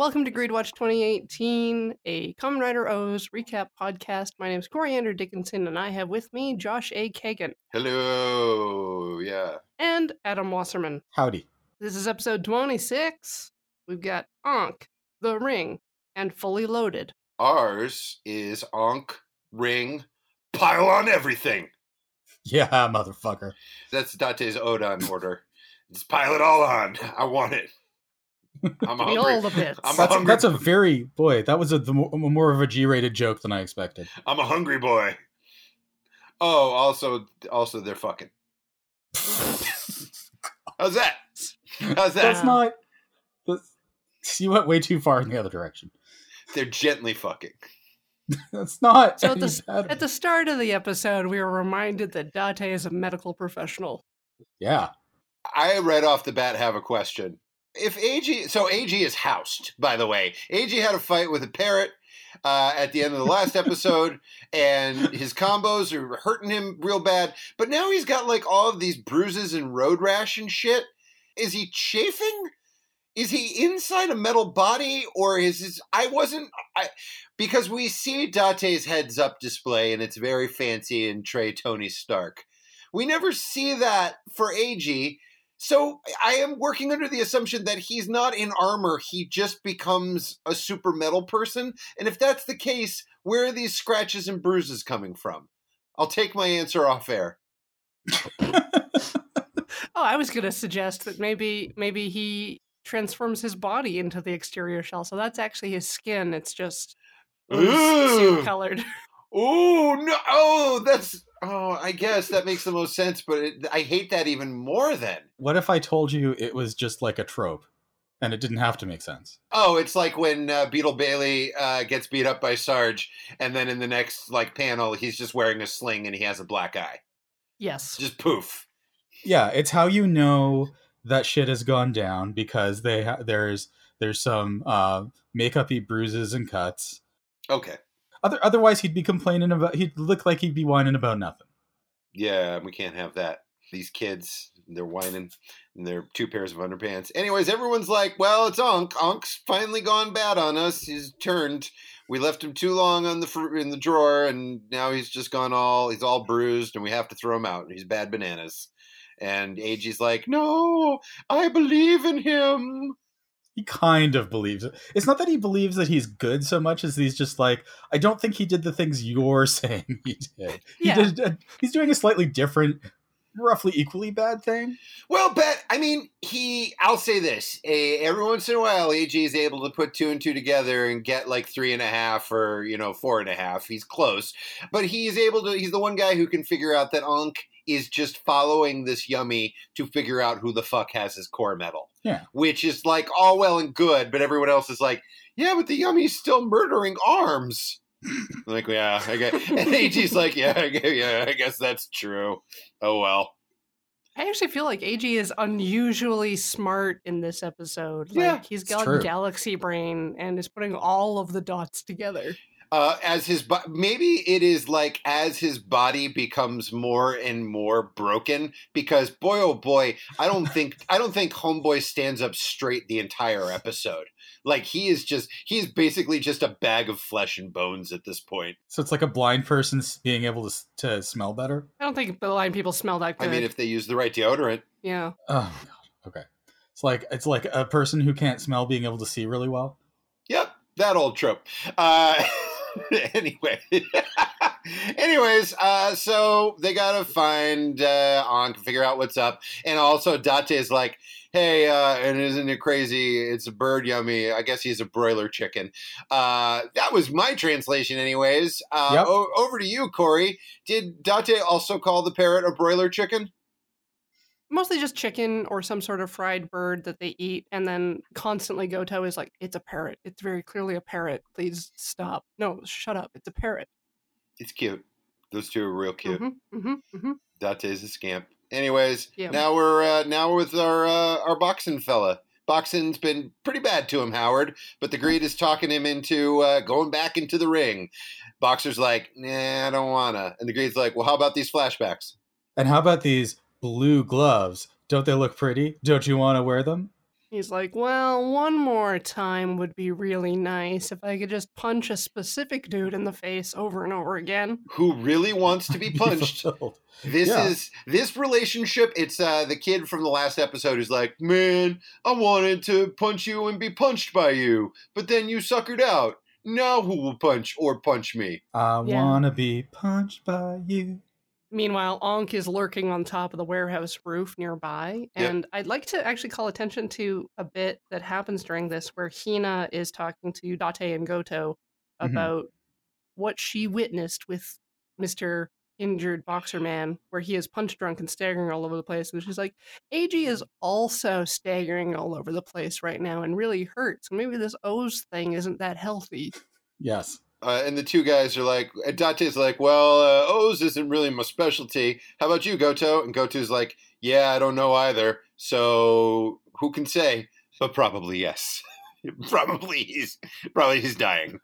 Welcome to Greed Watch 2018, a Kamen Rider O's recap podcast. My name is Coriander Dickinson, and I have with me Josh A. Kagan Hello. Yeah. and Adam Wasserman. Howdy. This is episode 26. We've got Ankh, The Ring, and Fully Loaded. Ours is Onk, Ring, Pile on Everything. Yeah, motherfucker. That's Date's Odon order. Just pile it all on. I want it. I'm Give me all hungry. the bits. I'm That's, hungry. that's a very boy. That was a the, mo- more of a G-rated joke than I expected. I'm a hungry boy. Oh, also, also they're fucking. How's that? How's that? That's not. That's, you went way too far in the other direction. They're gently fucking. That's not. So at the, at the start of the episode, we were reminded that Date is a medical professional. yeah. I right off the bat have a question. If AG, so AG is housed, by the way. AG had a fight with a parrot uh, at the end of the last episode, and his combos are hurting him real bad. But now he's got like all of these bruises and road rash and shit. Is he chafing? Is he inside a metal body, or is his? I wasn't. I because we see Date's heads up display, and it's very fancy and Trey Tony Stark. We never see that for AG. So I am working under the assumption that he's not in armor. He just becomes a super metal person. And if that's the case, where are these scratches and bruises coming from? I'll take my answer off air. Oh, I was going to suggest that maybe maybe he transforms his body into the exterior shell. So that's actually his skin. It's just suit colored. Oh no! Oh, that's oh. I guess that makes the most sense. But it, I hate that even more. Then What if I told you it was just like a trope, and it didn't have to make sense? oh, it's like when uh, Beetle Bailey uh, gets beat up by Sarge, and then in the next like panel, he's just wearing a sling and he has a black eye. Yes. Just poof. Yeah, it's how you know that shit has gone down because they ha- there's there's some uh, makeupy bruises and cuts. Okay. Other otherwise, he'd be complaining about. He'd look like he'd be whining about nothing. Yeah, we can't have that. These kids, they're whining and they're two pairs of underpants. Anyways, everyone's like, well, it's Unk. Unk's finally gone bad on us. He's turned. We left him too long on the fr- in the drawer, and now he's just gone all, he's all bruised, and we have to throw him out. He's bad bananas. And AG's like, no, I believe in him. He kind of believes it. It's not that he believes that he's good so much as he's just like, I don't think he did the things you're saying he did. He Yeah. did. A, uh, he's doing a slightly different, roughly equally bad thing. Well, bet I mean he. I'll say this: a, every once in a while, AG is able to put two and two together and get like three and a half or you know four and a half. He's close, but he's able to. He's the one guy who can figure out that Unk is just following this yummy to figure out who the fuck has his core medal. Yeah. which is like all well and good, but everyone else is like, yeah, but the yummy's still murdering arms. I'm like, yeah, I guess. And AG's like, yeah, I guess, yeah, I guess that's true. Oh well. I actually feel like AG is unusually smart in this episode. Yeah, like he's it's got true. galaxy brain and is putting all of the dots together. Uh, as his bo- maybe it is like as his body becomes more and more broken because boy oh boy I don't think I don't think Homeboy stands up straight the entire episode. Like he is just he's basically just a bag of flesh and bones at this point. So it's like a blind person being able to, to smell better. I don't think blind people smell that good. I mean, if they use the right deodorant, yeah. Oh god. Okay. It's like it's like a person who can't smell being able to see really well. Yep, that old trope. Uh, anyway, anyways, uh, so they gotta find uh, Ankh, figure out what's up, and also Date is like, "Hey, uh, and isn't it crazy? It's a bird yummy. I guess he's a broiler chicken." Uh, that was my translation, anyways. Uh, Yep. o- over to you, Corey. Did Date also call the parrot a broiler chicken? Mostly just chicken or some sort of fried bird that they eat, and then constantly Goto is like, "It's a parrot. It's very clearly a parrot. Please stop. No, shut up. It's a parrot." It's cute. Those two are real cute. Mm-hmm, mm-hmm, mm-hmm. Date's a scamp. Anyways, Yeah. now we're uh, now we're with our uh, our boxing fella. Boxing's been pretty bad to him, Howard, but the greed is talking him into uh, going back into the ring. Boxer's like, nah, I don't wanna. And the greed's like, well, how about these flashbacks? And how about these blue gloves? Don't they look pretty? Don't you want to wear them? He's like, well, one more time would be really nice if I could just punch a specific dude in the face over and over again. Who really wants to be punched? This Yeah. is this relationship. It's uh, the kid from the last episode who's like, "Man, I wanted to punch you and be punched by you, but then you suckered out. Now who will punch or punch me?" I Yeah. wanna be punched by you. Meanwhile, Ankh is lurking on top of the warehouse roof nearby. Yep. And I'd like to actually call attention to a bit that happens during this where Hina is talking to Date and Goto Mhm. about what she witnessed with Mr. Injured Boxer Man, where he is punch drunk and staggering all over the place. And she's like, AG is also staggering all over the place right now and really hurt. So maybe this O's thing isn't that healthy. Yes. Uh, and the two guys are like, Date's like, "Well, uh, O's isn't really my specialty. How about you, Goto?" And Goto's like, "Yeah, I don't know either. So who can say? But probably yes. probably he's probably he's dying."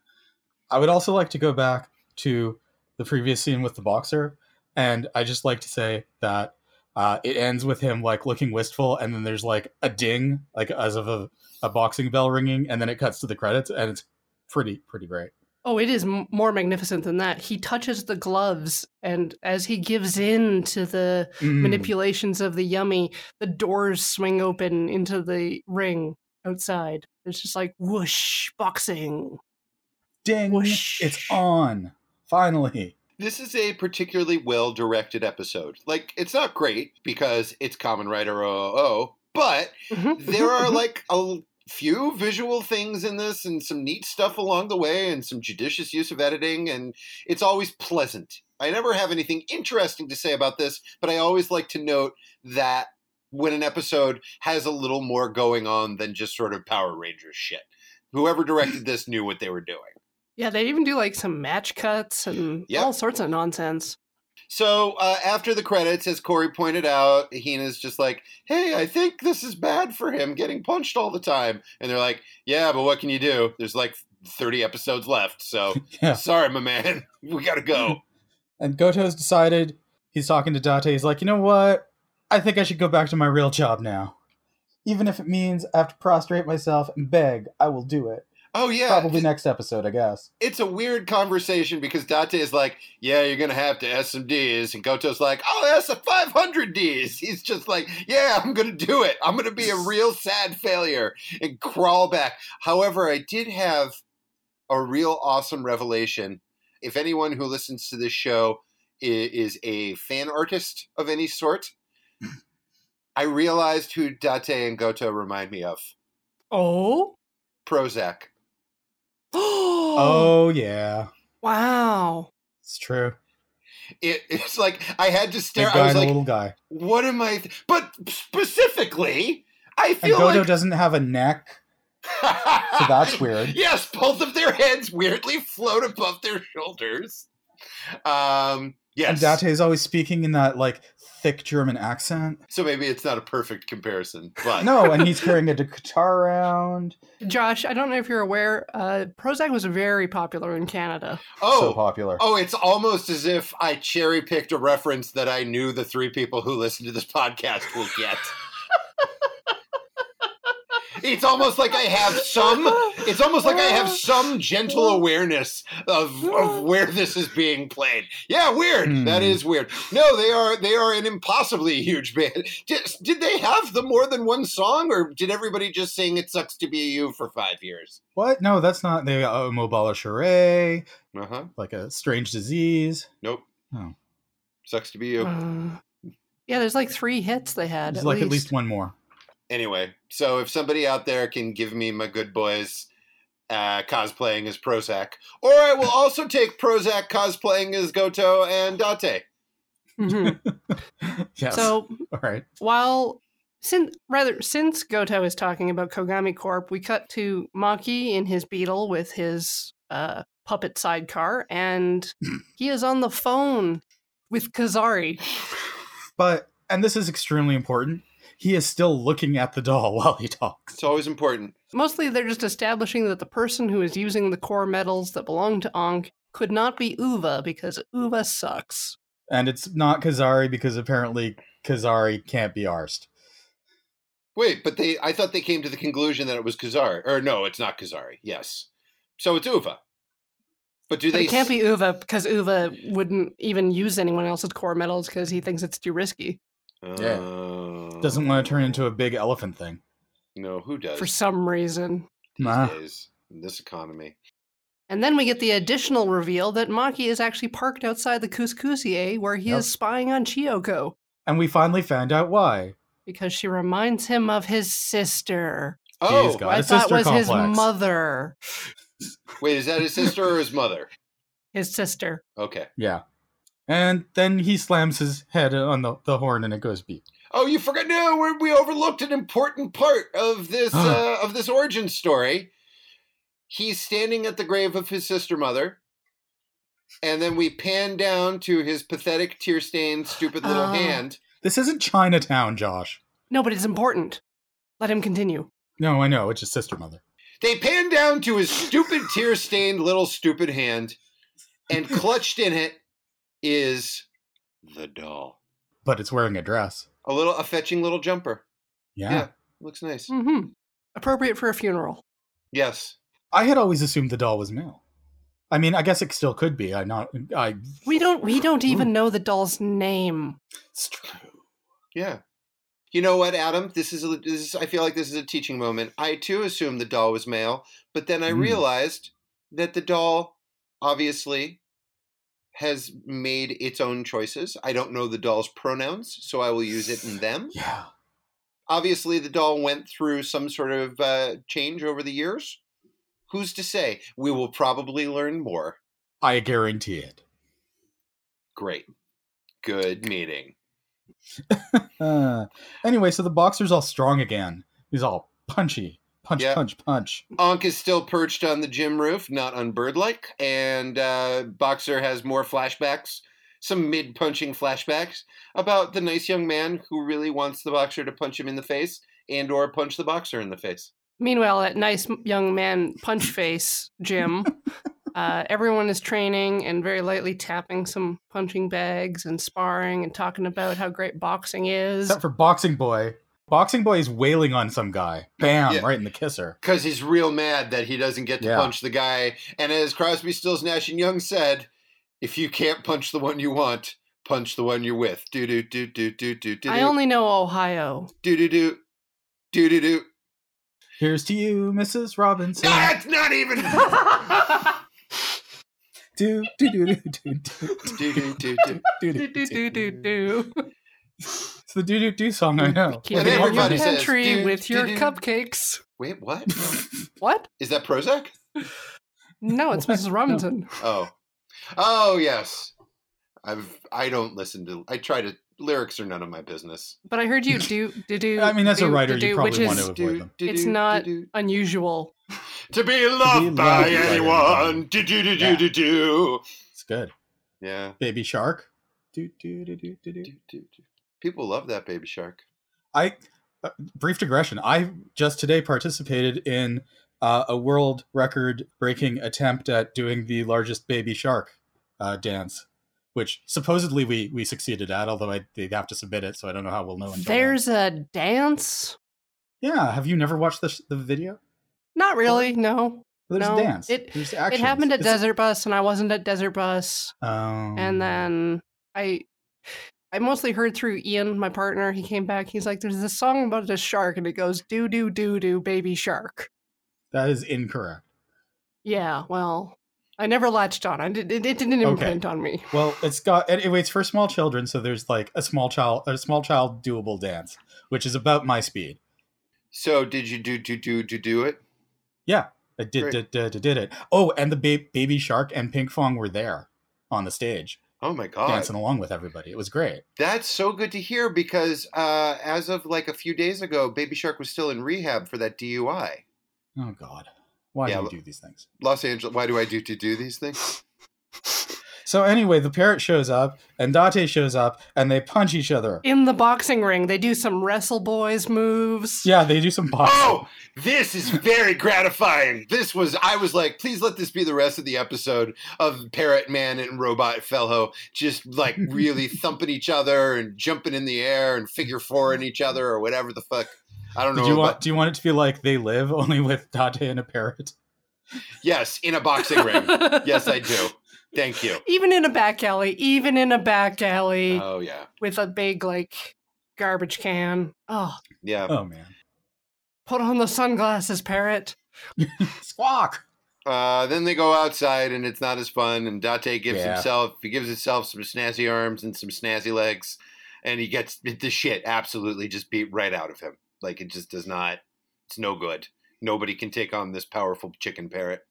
I would also like to go back to the previous scene with the boxer, and I just like to say that uh, it ends with him like looking wistful, and then there's like a ding, like as of a, a boxing bell ringing, and then it cuts to the credits, and it's pretty pretty great. Oh, it is m- more magnificent than that. He touches the gloves, and as he gives in to the Mm. manipulations of the yummy, the doors swing open into the ring outside. It's just like whoosh, boxing. Ding! Whoosh. It's on finally. This is a particularly well directed episode. Like, it's not great because it's Kamen Rider OOO, but there are like a few visual things in this and some neat stuff along the way and some judicious use of editing, and it's always pleasant. I never have anything interesting to say about this, but I always like to note that when an episode has a little more going on than just sort of Power Rangers shit. Whoever directed this knew what they were doing. yeah, they even do like some match cuts and Yep. all sorts of nonsense. So uh, after the credits, as Corey pointed out, Hina's just like, "Hey, I think this is bad for him getting punched all the time." And they're like, "Yeah, but what can you do? There's like 30 episodes left, so Yeah. sorry, my man, we gotta go." And Goto's decided he's talking to Date. He's like, you know what? I think I should go back to my real job now. Even if it means I have to prostrate myself and beg, I will do it. Oh yeah, Probably next episode, I guess. it's a weird conversation because Date is like, "Yeah, you're gonna have to S some D's," and Goto's like, "Oh, that's a 500 D's." He's just like, "Yeah, I'm gonna do it. I'm gonna be a real sad failure and crawl back." However, I did have a real awesome revelation. If anyone who listens to this show is a fan artist of any sort, I realized who Date and Goto remind me of. Oh? Prozzäk. Oh! Oh, yeah. Wow. It's true. It, it's like I had to stare. Big guy I was and a like, little guy. What am I? Th- but specifically, I And feel Goto like doesn't have a neck, so that's weird. Yes, both of their heads weirdly float above their shoulders. Um, yes. And Date is always speaking in that, like, thick German accent. so maybe it's not a perfect comparison, but No, and he's carrying a guitar around. Josh, I don't know if you're aware, uh, Prozzäk was very popular in Canada. oh, So popular. oh, it's almost as if I cherry picked a reference that I knew the three people who listen to this podcast will get. It's almost like I have some it's almost like I have some gentle awareness of, of where this is being played. Yeah, weird. Hmm. That is weird. No, they are they are an impossibly huge band. Did, did they have the more than one song, or did everybody just sing "It Sucks to Be You" for five years? What? No, that's not. They got uh, Mobile Charade, Uh huh. like a strange disease. Nope. Oh. Sucks to be you. Uh, yeah, there's like three hits they had. There's at like least. at least one more. Anyway, so if somebody out there can give me my good boys uh, cosplaying as Prozzäk, or I will also take Prozzäk cosplaying as Goto and Date. Mhm. yes. So all right. while since rather since Goto is talking about Kogami Corp, we cut to Maki in his beetle with his uh, puppet sidecar, and he is on the phone with Kazari. But and this is extremely important. He is still looking at the doll while he talks. It's always important. Mostly, they're just establishing that the person who is using the core medals that belong to Ankh could not be Uva because Uva sucks. And it's not Kazari because apparently Kazari can't be arsed. Wait, but they I thought they came to the conclusion that it was Kazari. Or no, it's not Kazari. Yes. So it's Uva. But do But they it can't be Uva because Uva wouldn't even use anyone else's core medals because he thinks it's too risky oh. Yeah. Doesn't want to turn into a big elephant thing. No, who does? for some reason. these Nah. days in this economy. And then we get the additional reveal that Maki is actually parked outside the Cous Coussier where he Yep. is spying on Chiyoko And we finally found out why. because she reminds him of his sister. Oh, got who I a thought sister was his mother. wait, is that his sister or his mother? His sister. Okay. Yeah. And then he slams his head on the, the horn and it goes beep. Oh, you forgot? No, we we overlooked an important part of this uh, of this origin story. He's standing at the grave of his sister mother, and then we pan down to his pathetic, tear-stained, stupid little Oh. hand. This isn't Chinatown, Josh. No, but it's important. Let him continue. No, I know. It's his sister mother. They pan down to his stupid, tear-stained little stupid hand, and clutched in it is the doll. But it's wearing a dress. A little, a fetching little jumper. Yeah. Yeah. Looks nice. Mm-hmm. Appropriate for a funeral. Yes. I had always assumed the doll was male. I mean, I guess it still could be. I not. I. We don't. We don't even know the doll's name. It's true. Yeah. You know what, Adam? This is, a, this is I feel like this is a teaching moment. I too assumed the doll was male, but then I Mm. realized that the doll obviously has made its own choices. I don't know the doll's pronouns, so I will use it in them. Yeah. Obviously, the doll went through some sort of uh, change over the years. Who's to say? We will probably learn more. I guarantee it. Great. Good meeting. Uh, anyway, so the boxer's all strong again. He's all punchy. Punch, Yeah. punch, punch. Ankh is still perched on the gym roof, not unbirdlike, and uh, Boxer has more flashbacks, some mid punching flashbacks about the nice young man who really wants the boxer to punch him in the face and or punch the boxer in the face. Meanwhile, at nice young man punch face gym, uh, everyone is training and very lightly tapping some punching bags and sparring and talking about how great boxing is. Except for Boxing Boy. Boxing Boy is wailing on some guy. Bam! Yeah. Right in the kisser. Because he's real mad that he doesn't get to Yeah. punch the guy. And as Crosby, Stills, Nash, and Young said, if you can't punch the one you want, punch the one you're with. Do do do do do do do I only know Ohio. do do do do do do. Here's to you, Mrs. Robinson. That's not even. Do do do do do do do do do do. do do do do do do. It's the do do do song I know. Keep And it in your everybody says, pantry "Do, with do, your do." cupcakes. Wait, what? What? Is that Prozzäk? No, it's What? Mrs. Robinson. Oh, oh yes. I've I don't listen to. I try to. Lyrics are none of my business. But I heard you do do do. I mean, as a do, writer, do, you do, probably which want to avoid them. It's not- do. unusual. to be loved loved by by anyone. Do do do do Yeah. do do. It's good. Yeah. Baby Shark. Do do do do do do. Do, do, do. People love that baby shark. I uh, brief digression. I just today participated in uh, a world record breaking attempt at doing the largest baby shark uh, dance, which supposedly we we succeeded at. Although I, they have to submit it, so I don't know how we'll know. until then. There's a dance. yeah. Have you never watched the the video? Not really. No. There's No, a dance. it- There's It happened at It's- Desert Bus, and I wasn't at Desert Bus. Um, And then I, I mostly heard through Ian, my partner. He came back. He's like, "There's this song about a shark, and it goes do do do do baby shark." that is incorrect. Yeah. Well, I never latched on. I did. It, it didn't Okay. imprint on me. Well, it's got anyway. It's for small children, so there's like a small child, a small child doable dance, which is about my speed. So did you do do do do do it? Yeah, I did did, did, did, did it. Oh, and the ba- baby shark and Pinkfong were there on the stage Oh my god. dancing along with everybody. It was great. That's so good to hear because uh, as of like a few days ago, Baby Shark was still in rehab for that DUI. Oh God, why Yeah, do you do these things? Los Angeles. Why do I do to do these things? So anyway, the parrot shows up and Date shows up, and they punch each other. In the boxing ring, they do some Wrestle Boys moves. Yeah, they do some boxing. Oh, this is very gratifying. This was I was like, please let this be the rest of the episode of Parrot Man and Robot Fellow just like really thumping each other and jumping in the air and figure four in each other or whatever the fuck. I don't know. Did you want? Do you want it to be like they live only with Date and a parrot? yes, in a boxing ring. Yes, I do. Thank you. Even in a back alley, even in a back alley Oh yeah, with a big like garbage can. Oh, yeah. Oh man, put on the sunglasses, parrot. squawk. Uh, then they go outside, and it's not as fun. And Date gives Yeah. himself he gives himself some snazzy arms and some snazzy legs, and he gets the shit absolutely just beat right out of him. Like it just does not. It's no good. Nobody can take on this powerful chicken parrot.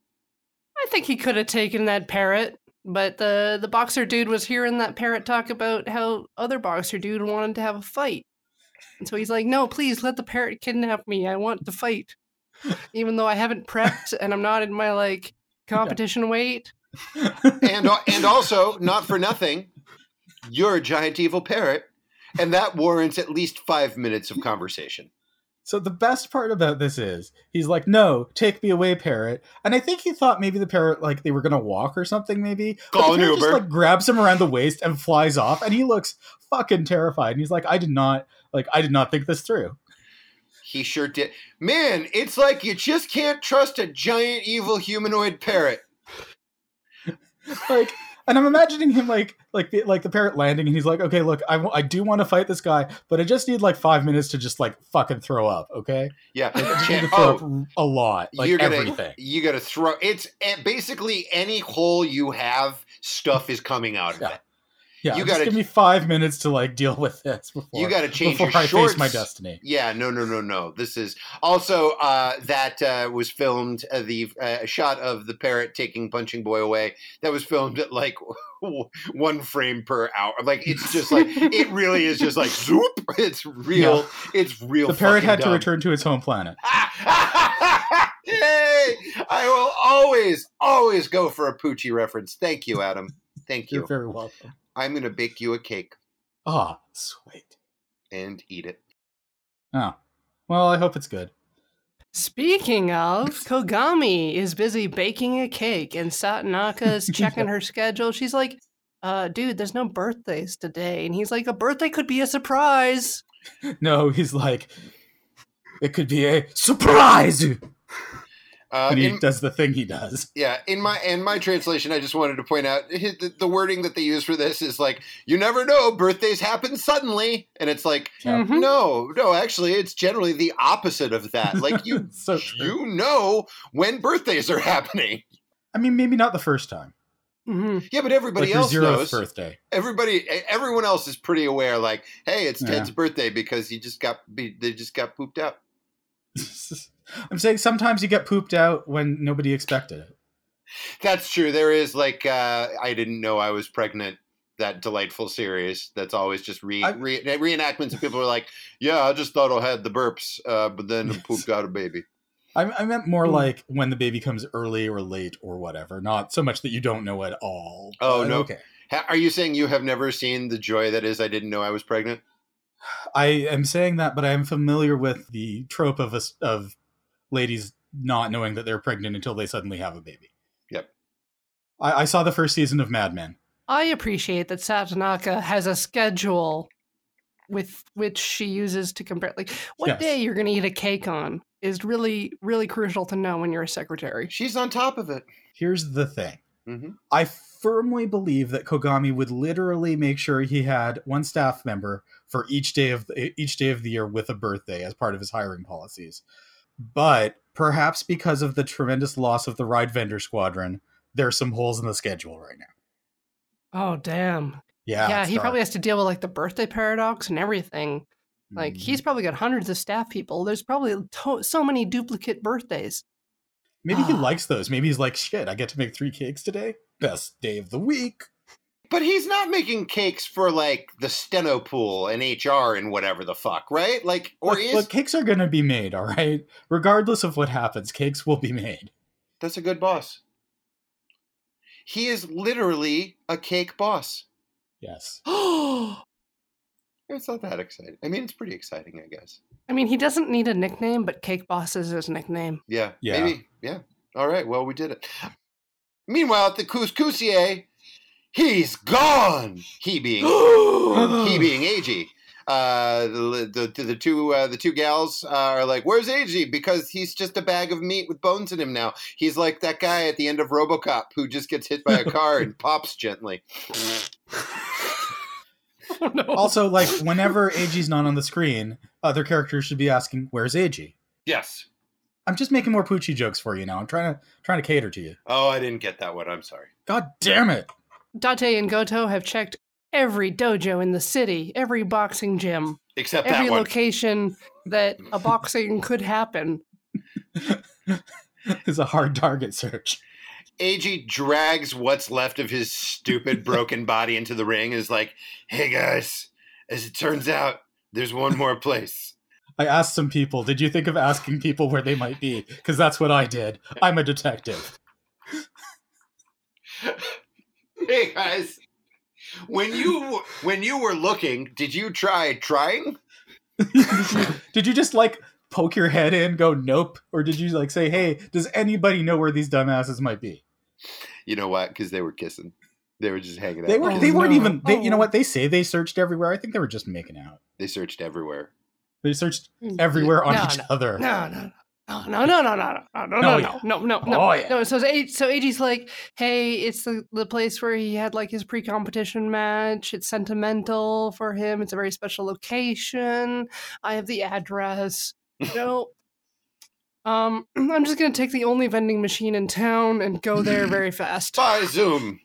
I think he could have taken that parrot, but the the boxer dude was hearing that parrot talk about how other boxer dude wanted to have a fight. And so he's like, "No, please let the parrot kidnap me. I want to fight." Even though I haven't prepped and I'm not in my like competition weight. and and also not for nothing, you're a giant evil parrot, and that warrants at least five minutes of conversation. So the best part about this is he's like, "No, take me away, parrot." And I think he thought maybe the parrot like they were gonna walk or something, maybe. Call an Uber. Just like grabs him around the waist and flies off, and he looks fucking terrified. And he's like, "I did not like, I did not think this through." He sure did. Man, it's like you just can't trust a giant evil humanoid parrot. like and i'm imagining him like like the, like the parrot landing and he's like okay look I, w- I do want to fight this guy but i just need like five minutes to just like fucking throw up okay Yeah. like, i just need to throw oh, up a lot like you're gonna everything you gotta throw it's eh, basically any hole you have, stuff is coming out of Yeah. it. Yeah you gotta- give me five minutes to like deal with this before You gotta change before your i shorts. face my destiny Yeah, no, no, no, no. This is also uh, that uh, was filmed. Uh, the uh, shot of the parrot taking Punching Boy away. That was filmed at like one frame per hour. Like it's just like it really is just like zoop. It's real. It's real. the parrot had to return to its home planet Yay! I will always, always go for a Poochie reference. Thank you, Adam. Thank you. You're very welcome I'm gonna bake you a cake ah sweet and eat it. oh well i hope it's good Speaking of, Kogami is busy baking a cake, and Satonaka is checking her schedule. She's like, uh, dude, there's no birthdays today. And he's like, a birthday could be a surprise. no he's like it could be a surprise Uh, when he in- does the thing he does Yeah, in my in my translation, I just wanted to point out the, the wording that they use for this is like, "You never know, birthdays happen suddenly," and it's like, Yeah. Mhm. no, no, actually, it's generally the opposite of that. Like you, so you know when birthdays are happening. I mean, maybe not the first time. Mhm. Yeah, but everybody like else zeroth knows. birthday. Everybody, everyone else is pretty aware. Like, hey, it's Yeah. Ted's birthday because he just got they just got pooped out. I'm saying sometimes you get pooped out when nobody expected it. That's true. There is like, uh, I didn't know I was pregnant. That delightful series that's always just re, re reenactments of people are like, yeah, I just thought I had the burps, uh, but then pooped out a baby. I, I meant more Hmm. like when the baby comes early or late or whatever, not so much that you don't know at all. Oh, no. Okay. Ha- Are you saying you have never seen the joy that is I didn't know I was pregnant? I am saying that, but I am familiar with the trope of us of ladies not knowing that they're pregnant until they suddenly have a baby. Yep. I, I saw the first season of Mad Men. I appreciate that Satonaka has a schedule with which she uses to compare. Like, what Yes. day you're going to eat a cake on is really, really crucial to know when you're a secretary. She's on top of it. Here's the thing. hmm I firmly believe that Kogami would literally make sure he had one staff member for each day of the, each day of the year with a birthday as part of his hiring policies. But perhaps because of the tremendous loss of the ride vendor squadron, there's some holes in the schedule right now. Oh, damn. Yeah, Yeah, he dark. probably has to deal with like the birthday paradox and everything. Like, Mhm. he's probably got hundreds of staff people. There's probably to- so many duplicate birthdays. maybe he likes those. Maybe he's like, shit, I get to make three cakes today. Best day of the week. But he's not making cakes for like the steno pool and HR and whatever the fuck, right? Like, or Look, is look, cakes are gonna be made, all right. Regardless of what happens, cakes will be made. that's a good boss. He is literally a cake boss. Yes. I It's not that exciting. I mean, it's pretty exciting, I guess. I mean, he doesn't need a nickname, but Cake Boss is his nickname. Yeah, Yeah. maybe. Yeah. All right. Well, we did it. Meanwhile, at the Cous Coussier, he's gone. He being he being Ag. uh, the, the the two uh, the two gals uh, are like, "Where's AG?" Because he's just a bag of meat with bones in him now. He's like that guy at the end of RoboCop who just gets hit by a car and pops gently. Oh, no. Also, like whenever AG's not on the screen, other characters should be asking, "Where's AG?" Yes. I'm just making more Poochie jokes for you now. I'm trying to trying to cater to you. Oh, I didn't get that one. I'm sorry. God damn it! Date and Goto have checked every dojo in the city, every boxing gym, Except every that one. location that a boxing could happen. it's a hard target search. AG drags what's left of his stupid broken body into the ring and is like, hey guys, as it turns out, there's one more place. I asked some people, did you think of asking people where they might be? Because that's what I did. I'm a detective. hey guys, when you when you were looking, did you try trying? did, you, did you just like poke your head in, go nope? Or did you like say, hey, does anybody know where these dumbasses might be? You know what? Because they were kissing. They were just hanging out. They were Oh, they weren't no. even they, you know Oh. what they say they searched everywhere. I think they were just making out. They searched everywhere. They searched hmm. everywhere on No, each no, other. No, no, No, no, no, no, no, no, no, no, no, no, no, oh, yeah. no. So, so Ad's like, hey, it's the, the place where he had like his pre-competition match. It's sentimental for him. It's a very special location. I have the address. No. um, I'm just gonna take the only vending machine in town and go there very fast. By Zoom.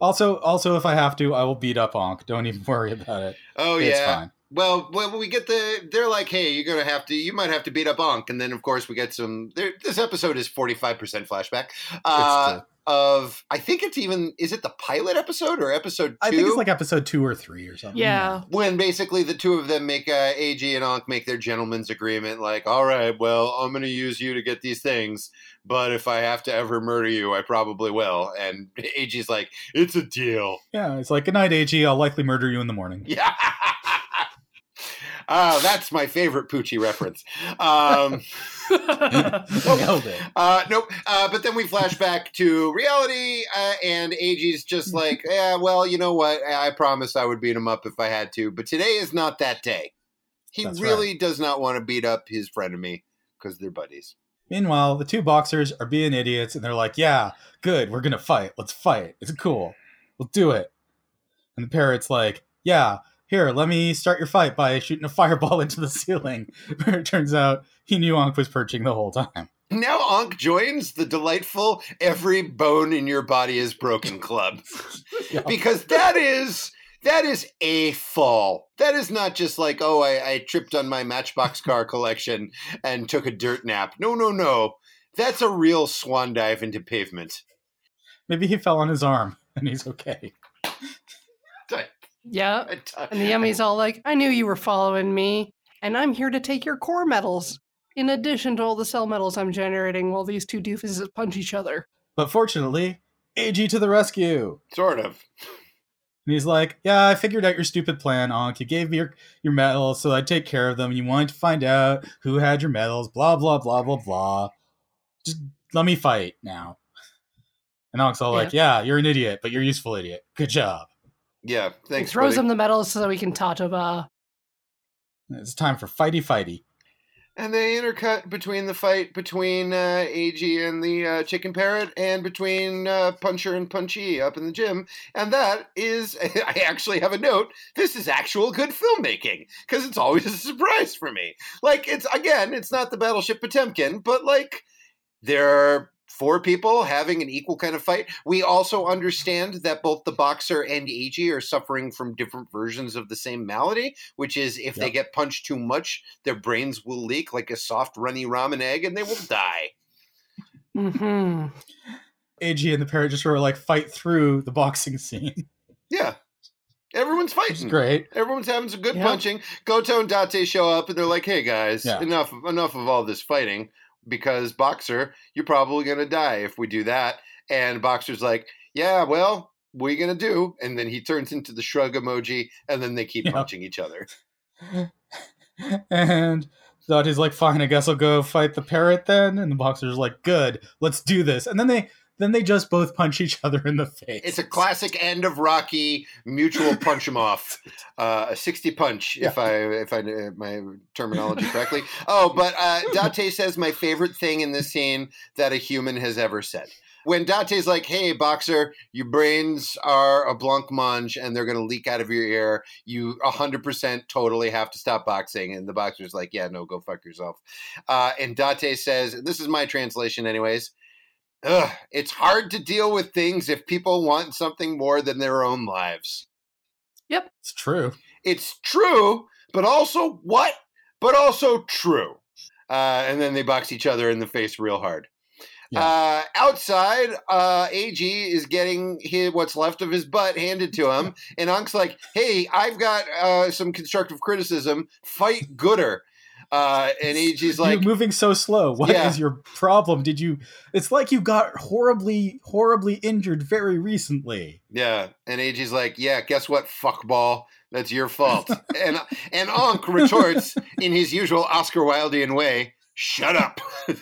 Also, also, if I have to, I will beat up Onk. Don't even worry about it. Oh it's yeah, fine. Well, when we get the, they're like, "Hey, you're gonna have to, you might have to beat up Onk," and then of course we get some. This episode is 45 percent flashback uh, true. of. I think it's even. Is it the pilot episode or episode two? I think it's like episode two or three or something. Yeah. when basically the two of them make uh, AG and Onk make their gentleman's agreement, like, all right, well, I'm going to use you to get these things, but if I have to ever murder you, I probably will. And AG's like, it's a deal. Yeah, it's like, good night, AG. I'll likely murder you in the morning. Yeah. Oh, that's my favorite Poochie reference. Um, Nailed it. uh, nope. Uh, but then we flash back to reality, uh, and AG's just like, yeah, well, you know what? I promised I would beat him up if I had to, but today is not that day. He That's really does not want to beat up his frenemy because they're buddies. Meanwhile, the two boxers are being idiots and they're like, yeah, good, we're going to fight. Let's fight. It's cool. We'll do it. And the parrot's like, yeah, here, let me start your fight by shooting a fireball into the ceiling. Where it turns out he knew Onk was perching the whole time. Now Ankh joins the delightful every bone in your body is broken club. Yeah. because that is that is a fall. That is not just like, oh, I, I tripped on my Matchbox car collection and took a dirt nap. No, no, no. That's a real swan dive into pavement. Maybe he fell on his arm and he's okay. Yeah. Uh, and the Yummy's all like, I knew you were following me, and I'm here to take your core medals, in addition to all the cell medals I'm generating while these two doofuses punch each other. But fortunately, AG to the rescue. Sort of. And he's like, Yeah, I figured out your stupid plan, Onk. You gave me your, your medals so I'd take care of them. You wanted to find out who had your medals, blah, blah, blah, blah, blah. Just let me fight now. And Onk's all like, Yeah, you're an idiot, but you're a useful idiot. Good job. Yeah, He thanks. throws buddy. him the medals so that we can Tatoba. It's time for fighty fighty. And they intercut between the fight between uh, AG and the uh, chicken parrot and between uh, Puncher and Punchy up in the gym. And that is, I actually have a note. This is actual good filmmaking because it's always a surprise for me. Like, it's, again, it's not the Battleship Potemkin, but like, there are four people having an equal kind of fight. We also understand that both the boxer and AG are suffering from different versions of the same malady, which is if they get punched too much, their brains will leak like a soft, runny ramen egg and they will die. hmm AG and the parrot just sort of like fight through the boxing scene. Yeah. Everyone's fighting. great. Everyone's having some good Yeah. punching. Goto and Date show up and they're like, "Hey guys, Yeah. enough enough of all this fighting because Boxer, you're probably going to die if we do that." And Boxer's like, "Yeah, well, what are you going to do?" And then he turns into the shrug emoji and then they keep Yeah. punching each other. and Dottie's like, fine, I guess I'll go fight the parrot then. And the boxer's like, good, let's do this. And then they then they just both punch each other in the face. It's a classic end of Rocky mutual punch him off, uh, a sixty punch if I if I uh, my terminology correctly. Oh, but uh, Date says my favorite thing in this scene that a human has ever said. When Date's like, "Hey, boxer, your brains are a blancmange and they're going to leak out of your ear. You hundred percent totally have to stop boxing." And the boxer's like, "Yeah, no, go fuck yourself." Uh, and Date says, "This is my translation, anyways." Ugh, it's hard to deal with things if people want something more than their own lives. Yep. It's true. It's true, but also what? But also true. Uh, and then they box each other in the face real hard. Yeah. Uh, outside, uh, AG is getting his, what's left of his butt handed to him, and Unk's like, "Hey, I've got uh, some constructive criticism. Fight Gooder." Uh, and AG's like, You're moving so slow. What is Yeah. your problem? Did you? It's like you got horribly, horribly injured very recently. Yeah, and AG's like, "Yeah, guess what, fuckball? That's your fault." and and Ankh retorts in his usual Oscar Wildean way, "Shut up."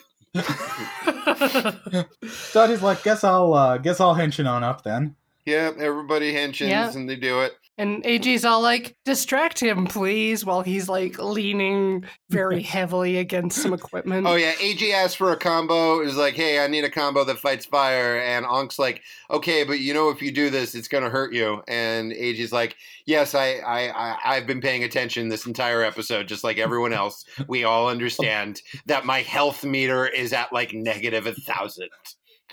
Daddy's like, guess I'll, uh, guess I'll henching on up then. Yeah, everybody Yeah. and they do it. And AG's all like, distract him, please, while he's like leaning very heavily against some equipment. Oh yeah, AG asks for a combo. Is like, "Hey, I need a combo that fights fire." And Ankh's like, "Okay, but you know, if you do this, it's gonna hurt you." And AG's like, "Yes, I, I, I I've been paying attention this entire episode, just like everyone else. We all understand that my health meter is at like negative a thousand.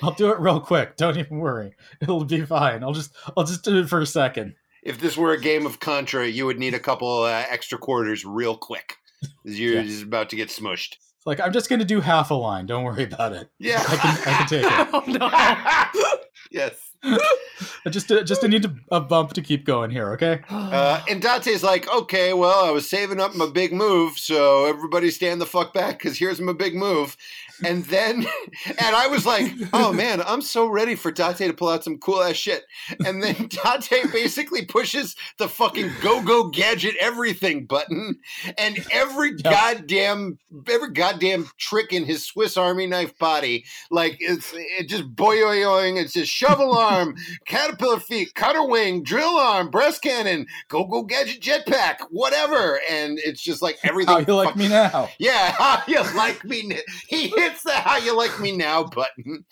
I'll do it real quick. Don't even worry. It'll be fine. I'll just, I'll just do it for a second. If this were a game of Contra, you would need a couple uh, extra quarters real quick. 'Cause You're Yeah. just about to get smushed. It's like I'm just gonna do half a line. Don't worry about it. Yeah, I can, I can take it. Oh, no. yes. I just, uh, just need to, a bump to keep going here. Okay. Uh, and Dante's like, okay, well, I was saving up my big move, so everybody stand the fuck back because here's my big move. And then, and I was like, oh man, I'm so ready for Dante to pull out some cool ass shit. And then Dante basically pushes the fucking go go gadget everything button, and every goddamn, every goddamn trick in his Swiss Army knife body, like it's it just boyoyoing. It's just shovel arm, caterpillar feet, cutter wing, drill arm, breast cannon, go go gadget jetpack, whatever. And it's just like everything. How you like me now? Yeah, how you like me? He hits the "How you like me now" button.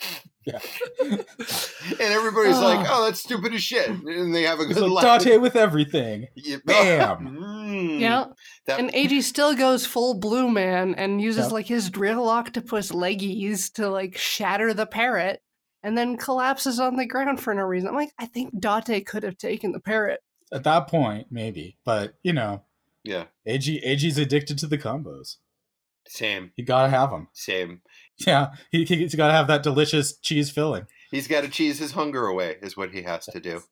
Yeah. and everybody's like, "Oh, that's stupid as shit," and they have a It's good like laugh. Dante with everything. Yeah. Bam. Mm. yeah. That- And AG still goes full blue man and uses Yep. like his drill octopus leggies to like shatter the parrot and then collapses on the ground for no reason. I'm like, I think Date could have taken the parrot. At that point, maybe, but you know, yeah, AG, AG's addicted to the combos. same, You gotta have them. same. Yeah, he, he's gotta have that delicious cheese filling. He's got to cheese his hunger away, is what he has to do.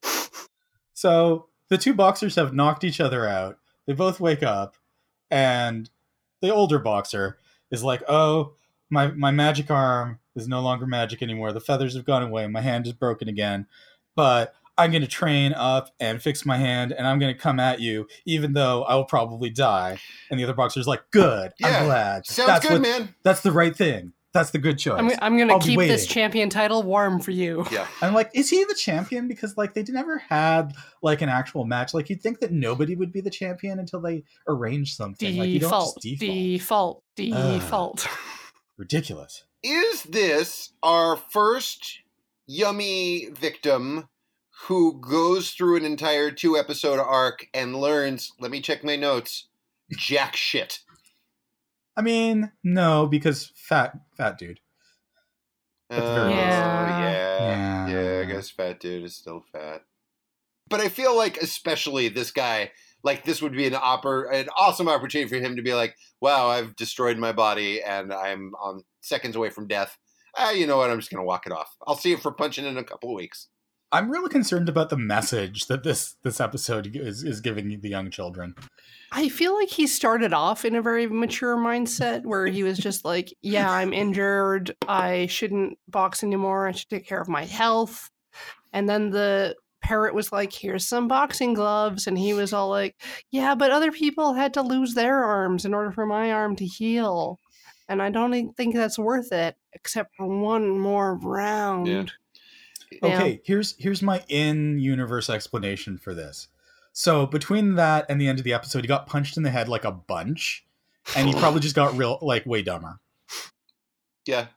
So the two boxers have knocked each other out. They both wake up, and the older boxer is like, "Oh, my my magic arm is no longer magic anymore. The feathers have gone away. My hand is broken again, but." I'm going to train up and fix my hand, and I'm going to come at you, even though I will probably die. And the other boxer's like, "Good, Yeah, I'm glad. Sounds that's good, what- man. That's the right thing. That's the good choice." I'm, I'm gonna I'll keep this champion title warm for you. Yeah, I'm like, is he the champion? Because like they never had like an actual match. Like you'd think that nobody would be the champion until they arrange something. Like you don't Default, just default. default, default. Ridiculous. is this our first yummy victim who goes through an entire two episode arc and learns? Let me check my notes. Jack shit. I mean, no, because fat fat dude. At the very oh, least. yeah. Yeah. Yeah, I guess fat dude is still fat. But I feel like especially this guy, like this would be an oppor- an awesome opportunity for him to be like, "Wow, I've destroyed my body and I'm on seconds away from death. Ah, you know what? I'm just gonna walk it off. I'll see you for punching in a couple of weeks." I'm really concerned about the message that this this episode is, is giving the young children. I feel like he started off in a very mature mindset where he was just like, yeah, I'm injured. I shouldn't box anymore. I should take care of my health. And then the parrot was like, here's some boxing gloves. And he was all like, yeah, but other people had to lose their arms in order for my arm to heal. And I don't even think that's worth it, except for one more round. Yeah. Yeah. okay, here's here's my in-universe explanation for this. So between that and the end of the episode, he got punched in the head like a bunch, and he probably just got real like way dumber. Yeah,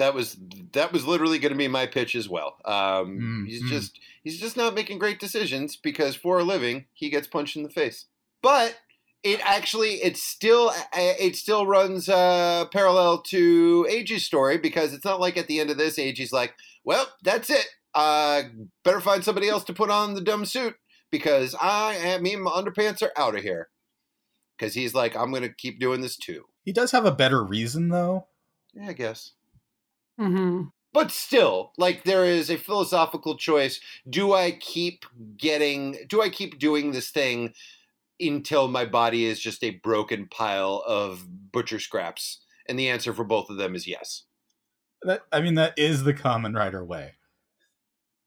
that was that was literally going to be my pitch as well. Um, Mm, he's mm. just he's just not making great decisions because for a living he gets punched in the face. But it actually it still it still runs uh, parallel to Eiji's story because it's not like at the end of this Eiji's like, well, that's it. Uh, better find somebody else to put on the dumb suit because I am me and my underpants are out of here. Because he's like, I'm gonna keep doing this too. He does have a better reason though. Yeah, I guess. Hmm but still like there is a philosophical choice do i keep getting do i keep doing this thing until my body is just a broken pile of butcher scraps? And the answer for both of them is yes. That I mean, that is the Kamen Rider way.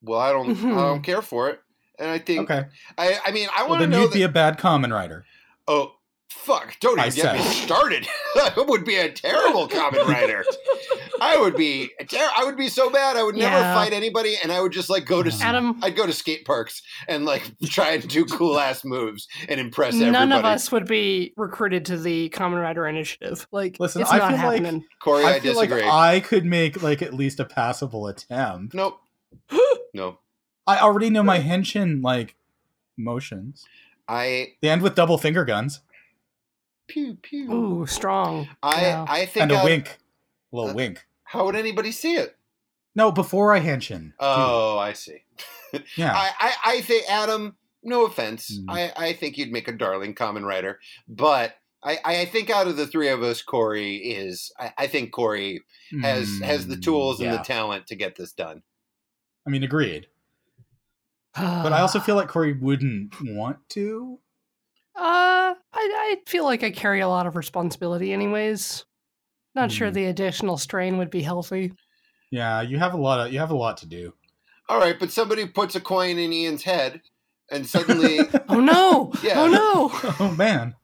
well i don't i don't care for it. And i think Okay, i i mean i well want to then know you'd that, be a bad Kamen Rider. oh fuck. Don't I even get me started. I would be a terrible Kamen Rider i would be ter- i would be so bad i would never Yeah. fight anybody and i would just like go to Adam, I'd go to skate parks and like try and do cool ass moves and impress everybody. none of us would be recruited to the Kamen Rider Initiative. Like, Listen, it's I not feel like- Corey, I, I feel disagree. like I could make like at least a passable attempt. Nope. no. I already know my henshin like motions. I They end with double finger guns pew pew. Ooh, strong. I Yeah. I think and a I- wink, a little Uh, wink. How would anybody see it? No, before I henshin. Oh, I see. yeah. I, I I think Adam. No offense. Hmm. I I think you'd make a darling Kamen Rider, but. I, I think out of the three of us, Corey is. I, I think Corey has has the Mm, tools and the talent to get this done. I mean, agreed. But I also feel like Corey wouldn't want to. Uh, I, I feel like I carry a lot of responsibility, anyways. Not sure Hmm. the additional strain would be healthy. Yeah, you have a lot of you have a lot to do. All right, but somebody puts a coin in Ian's head, and suddenly Oh no! Yeah. Oh no! oh man.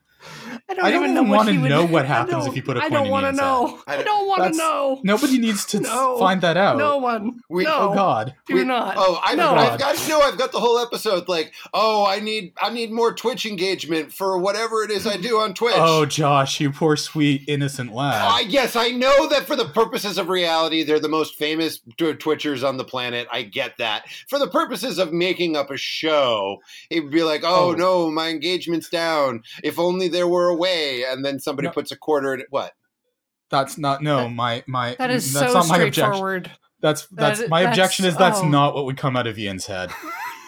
I don't, I don't even even know wanna he would know what happens if you put a I coin I don't want to know. I I don't- don't want to know. Nobody needs to No. find that out. No one. We- no. Oh God. Do We- not. Oh, I No. I've got no. I've got the whole episode. Like, oh, I need I need more Twitch engagement for whatever it is I do on Twitch. Oh Josh, you poor sweet innocent lad. Uh, yes, I know that for the purposes of reality, they're the most famous tw- Twitchers on the planet. I get that. For the purposes of making up a show, it would be like, oh, Oh. no, my engagement's down. If only there were a way. And then somebody No. puts a quarter in it. What? That's not no my my. that is that's so not my objection. straightforward. That's that's That- my that's- objection is that's oh. not what would come out of Ian's head.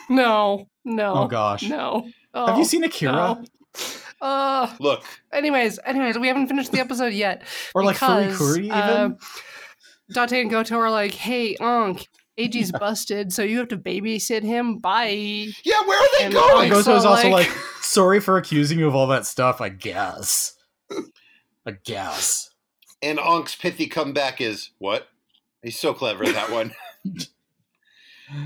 No. No. Oh gosh. No. Have Oh, you seen Akira no. Uh. Look, Anyways, anyways, we haven't finished the episode yet. or like because, Furikuri even? uh, Date and Goto are like, "Hey, Ankh, Eiji's busted, so you have to babysit him. Bye." yeah, where are they and going? also- Goto's also like- like, sorry for accusing you of all that stuff. I guess. I guess. And Ankh's pithy comeback is what? He's so clever that one.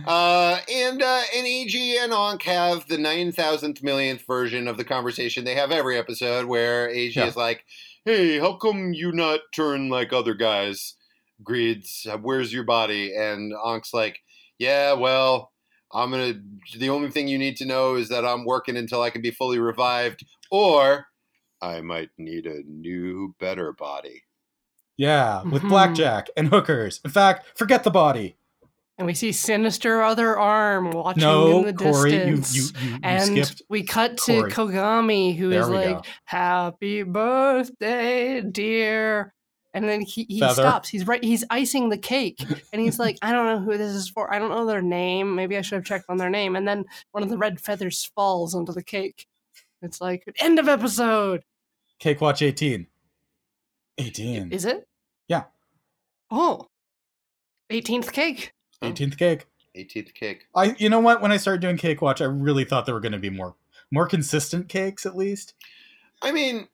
uh, and uh, and Eiji and Ankh have the nine thousandth millionth version of the conversation they have every episode, where Eiji Yeah. is like, "Hey, how come you not turn like other guys? Greeds, where's your body?" And Ankh's like, "Yeah, well." I'm gonna. The only thing you need to know is that I'm working until I can be fully revived, or I might need a new, better body. Yeah, with Mhm. blackjack and hookers. In fact, forget the body. And we see sinister other arm watching No, in the Corey, you distance. you you, you and skipped. we cut to Corey. Kogami, who There is like, go. "Happy birthday, dear." And then he, he Feather. stops. He's right. He's icing the cake, and he's like, "I don't know who this is for. I don't know their name. Maybe I should have checked on their name." And then one of the red feathers falls onto the cake. It's like end of episode. Cake Watch 18. 18. Is it? Yeah. Oh. 18th cake. 18th cake. 18th cake. I you know what? When I started doing Cake Watch, I really thought there were going to be more more consistent cakes at least. I mean,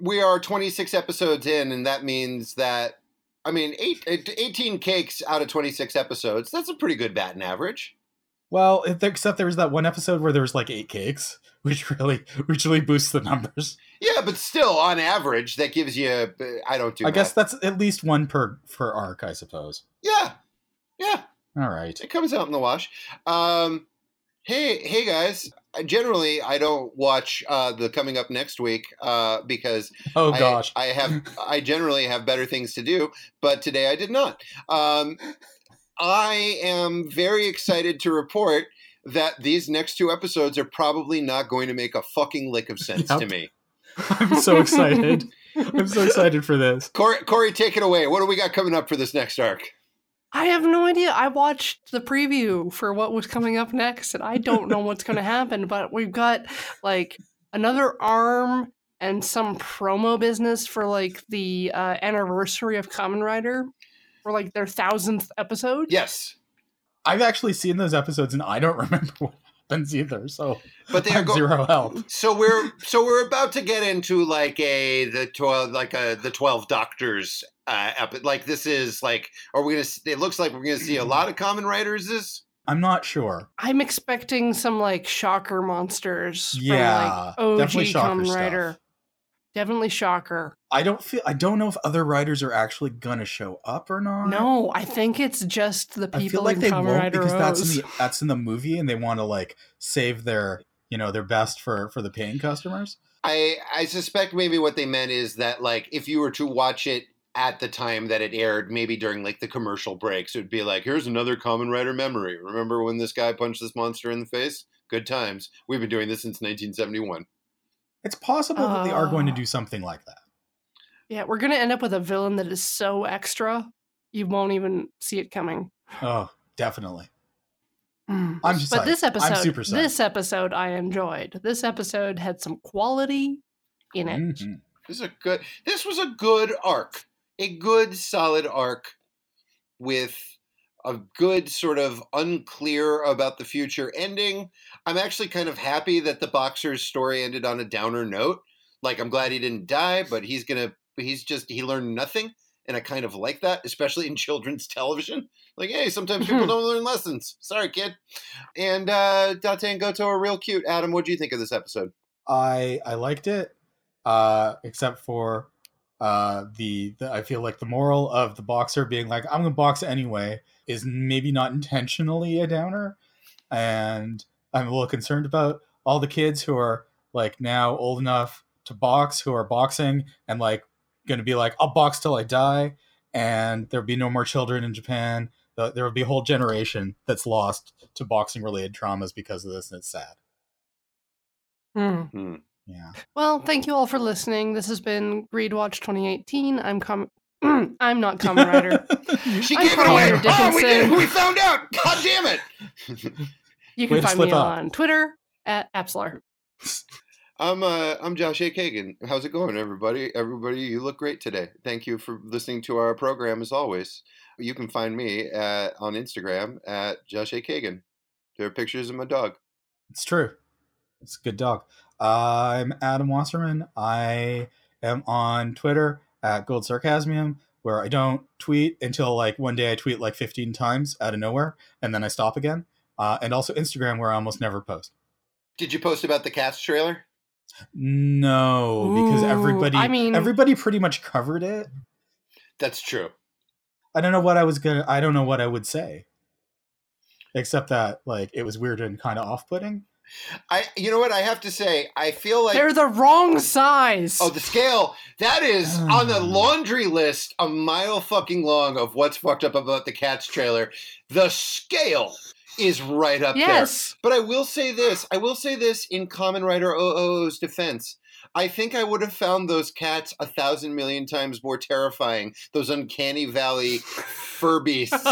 we are 26 episodes in, and that means that, I mean, eight, 18 cakes out of 26 episodes. That's a pretty good batting average. Well, except there was that one episode where there was like eight cakes, which really which really boosts the numbers. Yeah, but still, on average, that gives you. uh, I don't do. I guess that's at least one per per arc, I suppose. Yeah, yeah. All right. It comes out in the wash. Um, hey, hey guys. Generally, I don't watch uh, the coming up next week uh, because Oh I- gosh. I, have I generally have better things to do, but today I did not. Um, I am very excited to report that these next two episodes are probably not going to make a fucking lick of sense to me. I'm so excited. I'm so excited for this. Corey, Corey, take it away. What do we got coming up for this next arc? I have no idea. I watched the preview for what was coming up next, and I don't know what's going to happen. But we've got like another arm and some promo business for like the uh, anniversary of Kamen Rider, for like their thousandth episode. Yes, I've actually seen those episodes and I don't remember what happens either. So but they are have go- zero help. So we're so we're about to get into like a the twelve like a the twelve doctors uh epi- like this is like are we gonna it looks like we're gonna see a lot of Kamen Riders this I'm not sure. I'm expecting some like shocker monsters. Yeah, from, like, definitely OG shocker Common stuff. Definitely shocker. I don't feel. I don't know if other writers are actually gonna show up or not. No, I think it's just the people I feel like in they Kamen won't Rider because that's in the that's in the movie, and they want to like save their you know their best for for the paying customers. I I suspect maybe what they meant is that like if you were to watch it at the time that it aired, maybe during like the commercial breaks, it would be like, here's another Kamen Rider memory. Remember when this guy punched this monster in the face? Good times. We've been doing this since 1971. It's possible that they are going to Oh. do something like that. Yeah, we're gonna end up with a villain that is so extra you won't even see it coming. Oh, definitely. Mm. I'm just. But psyched. this I'm episode, super this episode, I enjoyed. This episode had some quality in it. Mhm. This is a good. This was a good arc, a good solid arc, with a good sort of unclear about the future ending. I'm actually kind of happy that the boxer's story ended on a downer note. Like I'm glad he didn't die, but he's gonna. He's just he learned nothing, and I kind of like that, especially in children's television. Like, hey, sometimes people Mhm. don't learn lessons. Sorry, kid. And uh, Date and Goto are real cute. Adam, what do you think of this episode? I I liked it, uh, except for uh, the, the I feel like the moral of the boxer being like I'm gonna box anyway is maybe not intentionally a downer, and I'm a little concerned about all the kids who are like now old enough to box who are boxing and like gonna be like I'll box till I die, and there'll be no more children in Japan. There will be a whole generation that's lost to boxing related traumas because of this, and it's sad. Mm. Hmm. Yeah. Well, thank you all for listening. This has been Greed Watch 2018. I'm com- I'm not Kamen Rider. She I'm gave it Carl away. Oh, we did. We found out. God damn it. You can to find me up. on Twitter at Apslar. I'm uh I'm Josh A. Kagan. How's it going, everybody? Everybody, you look great today. Thank you for listening to our program as always. You can find me at, on Instagram at Josh A. Kagan. There are pictures of my dog. It's true. It's a good dog. I'm Adam Wasserman. I am on Twitter at Gold Sarcasmium, where I don't tweet until like one day I tweet like 15 times out of nowhere, and then I stop again. Uh, and also Instagram, where I almost never post. Did you post about the Cats trailer? No, because Ooh, everybody, I mean- everybody pretty much covered it. That's true. I don't know what I was gonna. I don't know what I would say, except that like it was weird and kind of off-putting. I you know what I have to say? I feel like They're the wrong size. Oh, the scale. That is on the laundry list a mile fucking long of what's fucked up about the Cats trailer. The scale is right up there. yes. But I will say this. I will say this in Kamen Rider OOO's defense. I think I would have found those cats a thousand million times more terrifying, those uncanny valley fur beasts,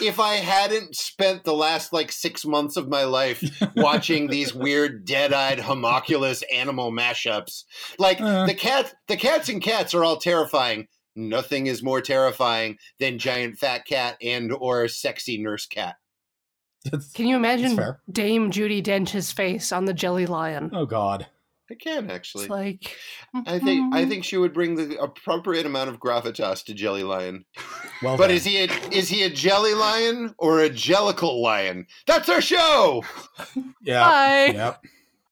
if I hadn't spent the last like six months of my life watching these weird dead-eyed homunculus animal mashups. Like Uh. the cat the cats and cats are all terrifying. Nothing is more terrifying than giant fat cat and or sexy nurse cat. It's- Can you imagine. Dame Judi Dench's face on the Jelly Lion? oh God. I can actually. It's like I think I mhm. think she would bring the appropriate amount of gravitas to Jelly Lion. Well, But done. is he a, is he a jelly lion or a jellicle lion? That's our show. Yeah. Bye. Yep.